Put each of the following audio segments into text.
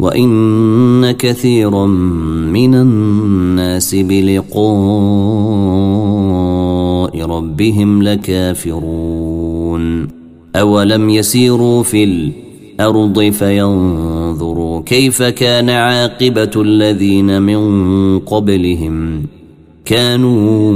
وإن كثيرا من الناس بلقاء ربهم لكافرون. أولم يسيروا في الأرض فينظروا كيف كان عاقبة الذين من قبلهم؟ كانوا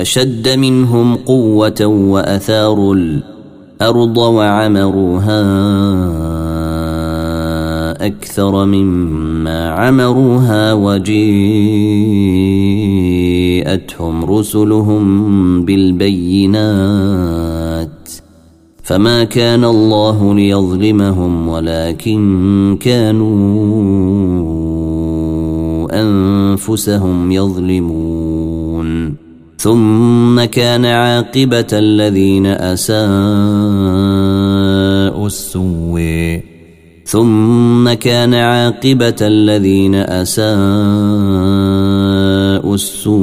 أشد منهم قوة وأثاروا الأرض وعمروها أكثر مما عمروها وجيءتهم رسلهم بالبينات فما كان الله ليظلمهم ولكن كانوا أنفسهم يظلمون ثم كان عاقبة الذين أساءوا السوء. ثم كان عاقبة الذين أساءوا السوء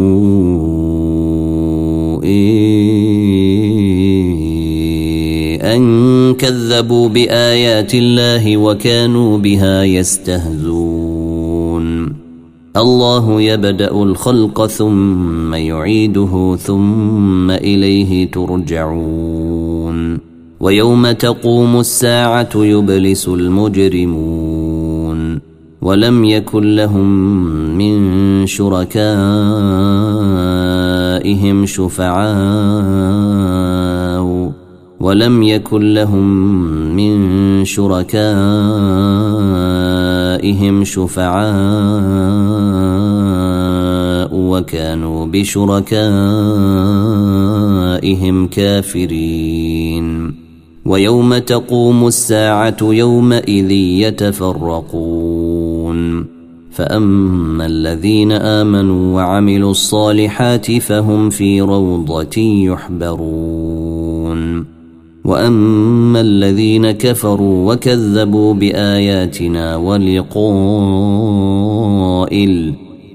أن كذبوا بآيات الله وكانوا بها يستهزون. الله يبدأ الخلق ثم يعيده ثم إليه ترجعون. ويوم تقوم الساعة يبلس المجرمون. ولم يكن لهم من شركائهم شفعاء. ولم يكن لهم من شركائهم شفعاء. وكانوا بشركائهم كافرين. ويوم تقوم الساعة يومئذ يتفرقون. فأما الذين آمنوا وعملوا الصالحات فهم في روضة يحبرون. وأما الذين كفروا وكذبوا بآياتنا ولقاء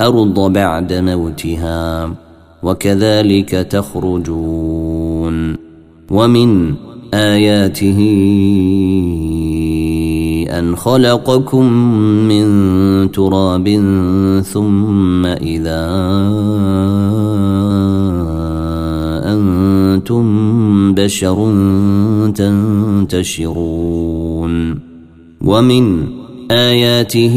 الأرض بعد موتها وكذلك تخرجون ومن آياته أن خلقكم من تراب ثم إذا أنتم بشر تنتشرون ومن آياته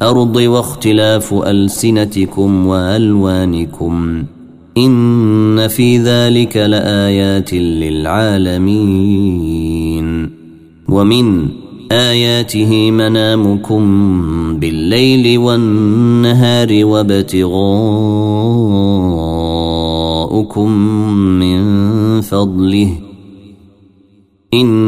والارض واختلاف ألسنتكم وألوانكم إن في ذلك لآيات للعالمين ومن آياته منامكم بالليل والنهار وابتغاؤكم من فضله إن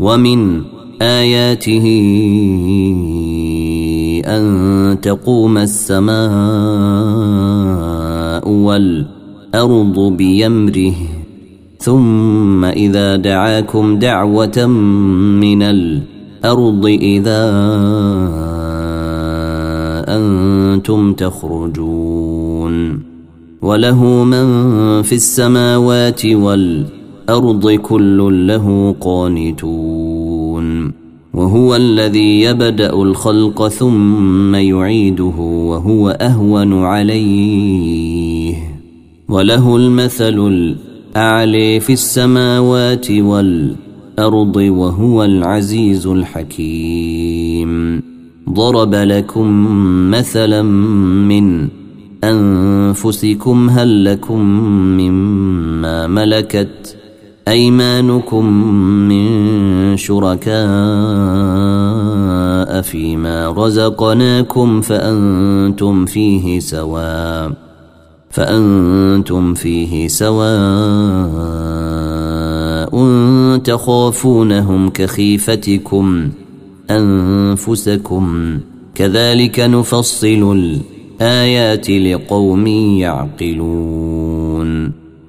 ومن آياته أن تقوم السماء والأرض بيمره ثم إذا دعاكم دعوة من الأرض إذا أنتم تخرجون. وله من في السماوات والأرض كل له قانتون وهو الذي يبدأ الخلق ثم يعيده وهو أهون عليه. وله المثل الاعلي في السماوات والأرض وهو العزيز الحكيم. ضرب لكم مثلا من أنفسكم هل لكم مما ملكت أيمانكم من شركاء فيما رزقناكم فأنتم فيه سواء فأنتم فيه سواء تخافونهم كخيفتكم أنفسكم. كذلك نفصل الآيات لقوم يعقلون.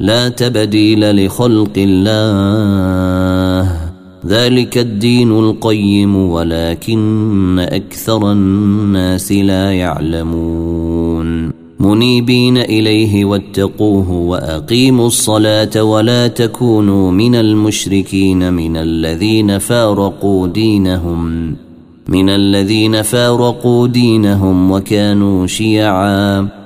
لا تبديل لخلق الله. ذلك الدين القيم ولكن أكثر الناس لا يعلمون. منيبين إليه واتقوه وأقيموا الصلاة ولا تكونوا من المشركين من الذين فارقوا دينهم من الذين فارقوا دينهم وكانوا شيعا.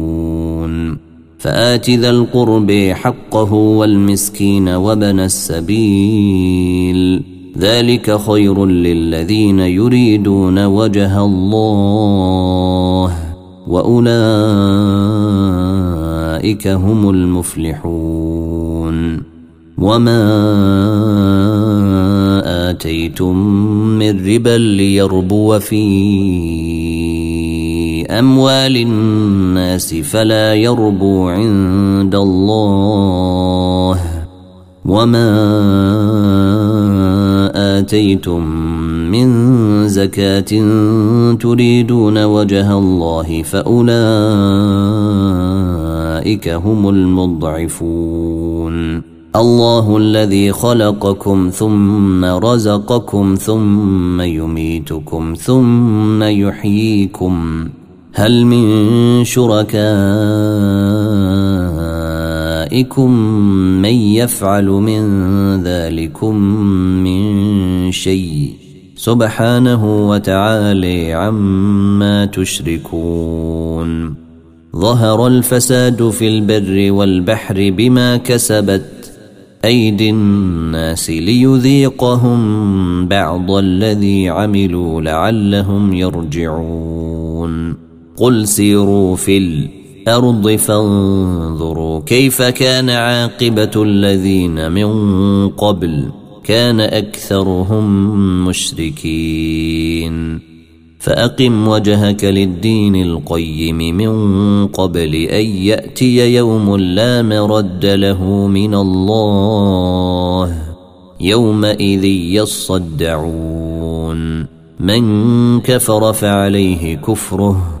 فآت ذا القرب حقه والمسكين وبن السبيل. ذلك خير للذين يريدون وجه الله وأولئك هم المفلحون. وما آتيتم من ربا ليربو في اموال الناس فلا يربو عند الله. وما آتيتم من زكاة تريدون وجه الله فأولئك هم المضعفون. الله الذي خلقكم ثم رزقكم ثم يميتكم ثم يحييكم. هل من شركائكم من يفعل من ذلكم من شيء؟ سبحانه وتعالى عما تشركون. ظهر الفساد في البر والبحر بما كسبت أيدي الناس ليذيقهم بعض الذي عملوا لعلهم يرجعون. قل سيروا في الأرض فانظروا كيف كان عاقبه الذين من قبل كان اكثرهم مشركين فاقم وجهك للدين القيم من قبل ان ياتي يوم لا مرد له من الله يومئذ يصدعون من كفر فعليه كفره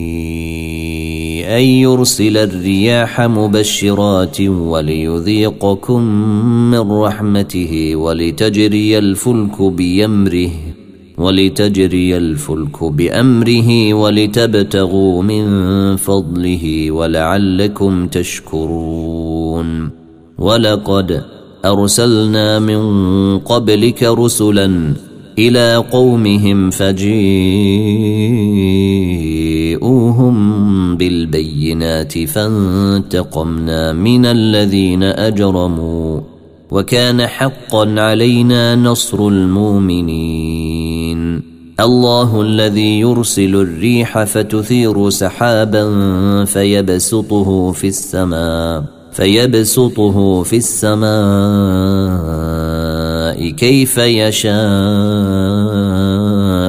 أن يرسل الرياح مبشرات وليذيقكم من رحمته ولتجري الفلك بيمره ولتجري الفلك بأمره ولتبتغوا من فضله ولعلكم تشكرون. ولقد أرسلنا من قبلك رسلا إلى قومهم فجيئوهم بالبينات فانتقمنا من الذين أجرموا وكان حقا علينا نصر المؤمنين. الله الذي يرسل الريح فتثير سحابا فيبسطه في السماء فيبسطه في السماء كيف يشاء.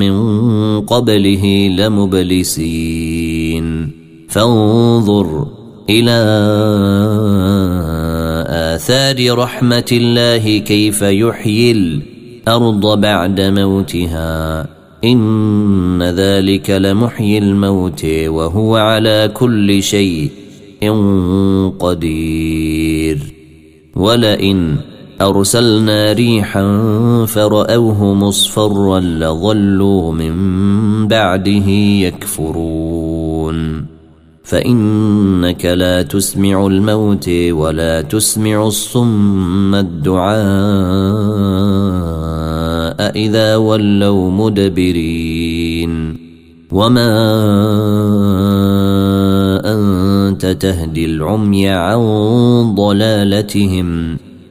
من قبله لمبلسين. فانظر إلى آثار رحمة الله كيف يحيي الأرض بعد موتها. إن ذلك لمحيي الموت وهو على كل شيء قدير. ولئن أرسلنا ريحا فرأوه مصفرا لظلوا من بعده يكفرون. فإنك لا تسمع الموت ولا تسمع الصم الدعاء إذا ولوا مدبرين. وما أنت تهدي العمي عن ضلالتهم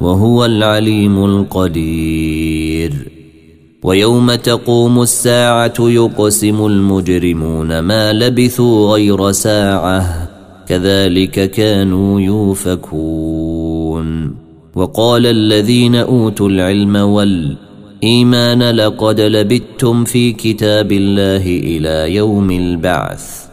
وهو العليم القدير. ويوم تقوم الساعة يقسم المجرمون ما لبثوا غير ساعة كذلك كانوا يوفكون. وقال الذين أوتوا العلم والإيمان لقد لبثتم في كتاب الله إلى يوم البعث.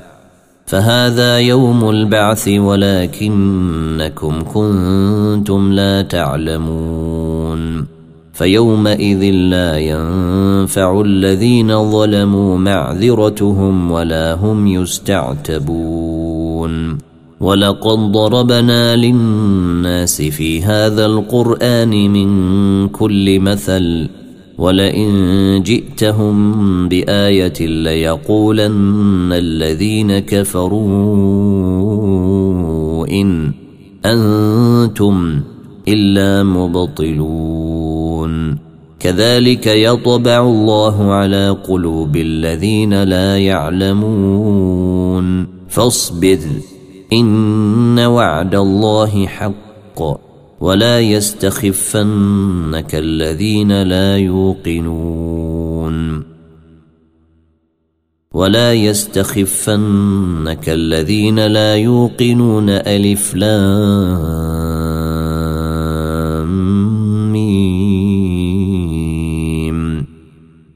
فهذا يوم البعث ولكنكم كنتم لا تعلمون فيومئذ لا ينفع الذين ظلموا معذرتهم ولا هم يستعتبون ولقد ضربنا للناس في هذا القرآن من كل مثل ولئن جئتهم بآية ليقولن الذين كفروا إن أنتم إلا مبطلون. كذلك يطبع الله على قلوب الذين لا يعلمون. فاصبر إن وعد الله حق. ولا يستخفنك الذين لا يوقنون. ولا يستخفنك الذين لا يوقنون ألف لام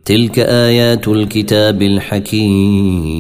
تلك آيات الكتاب الحكيم.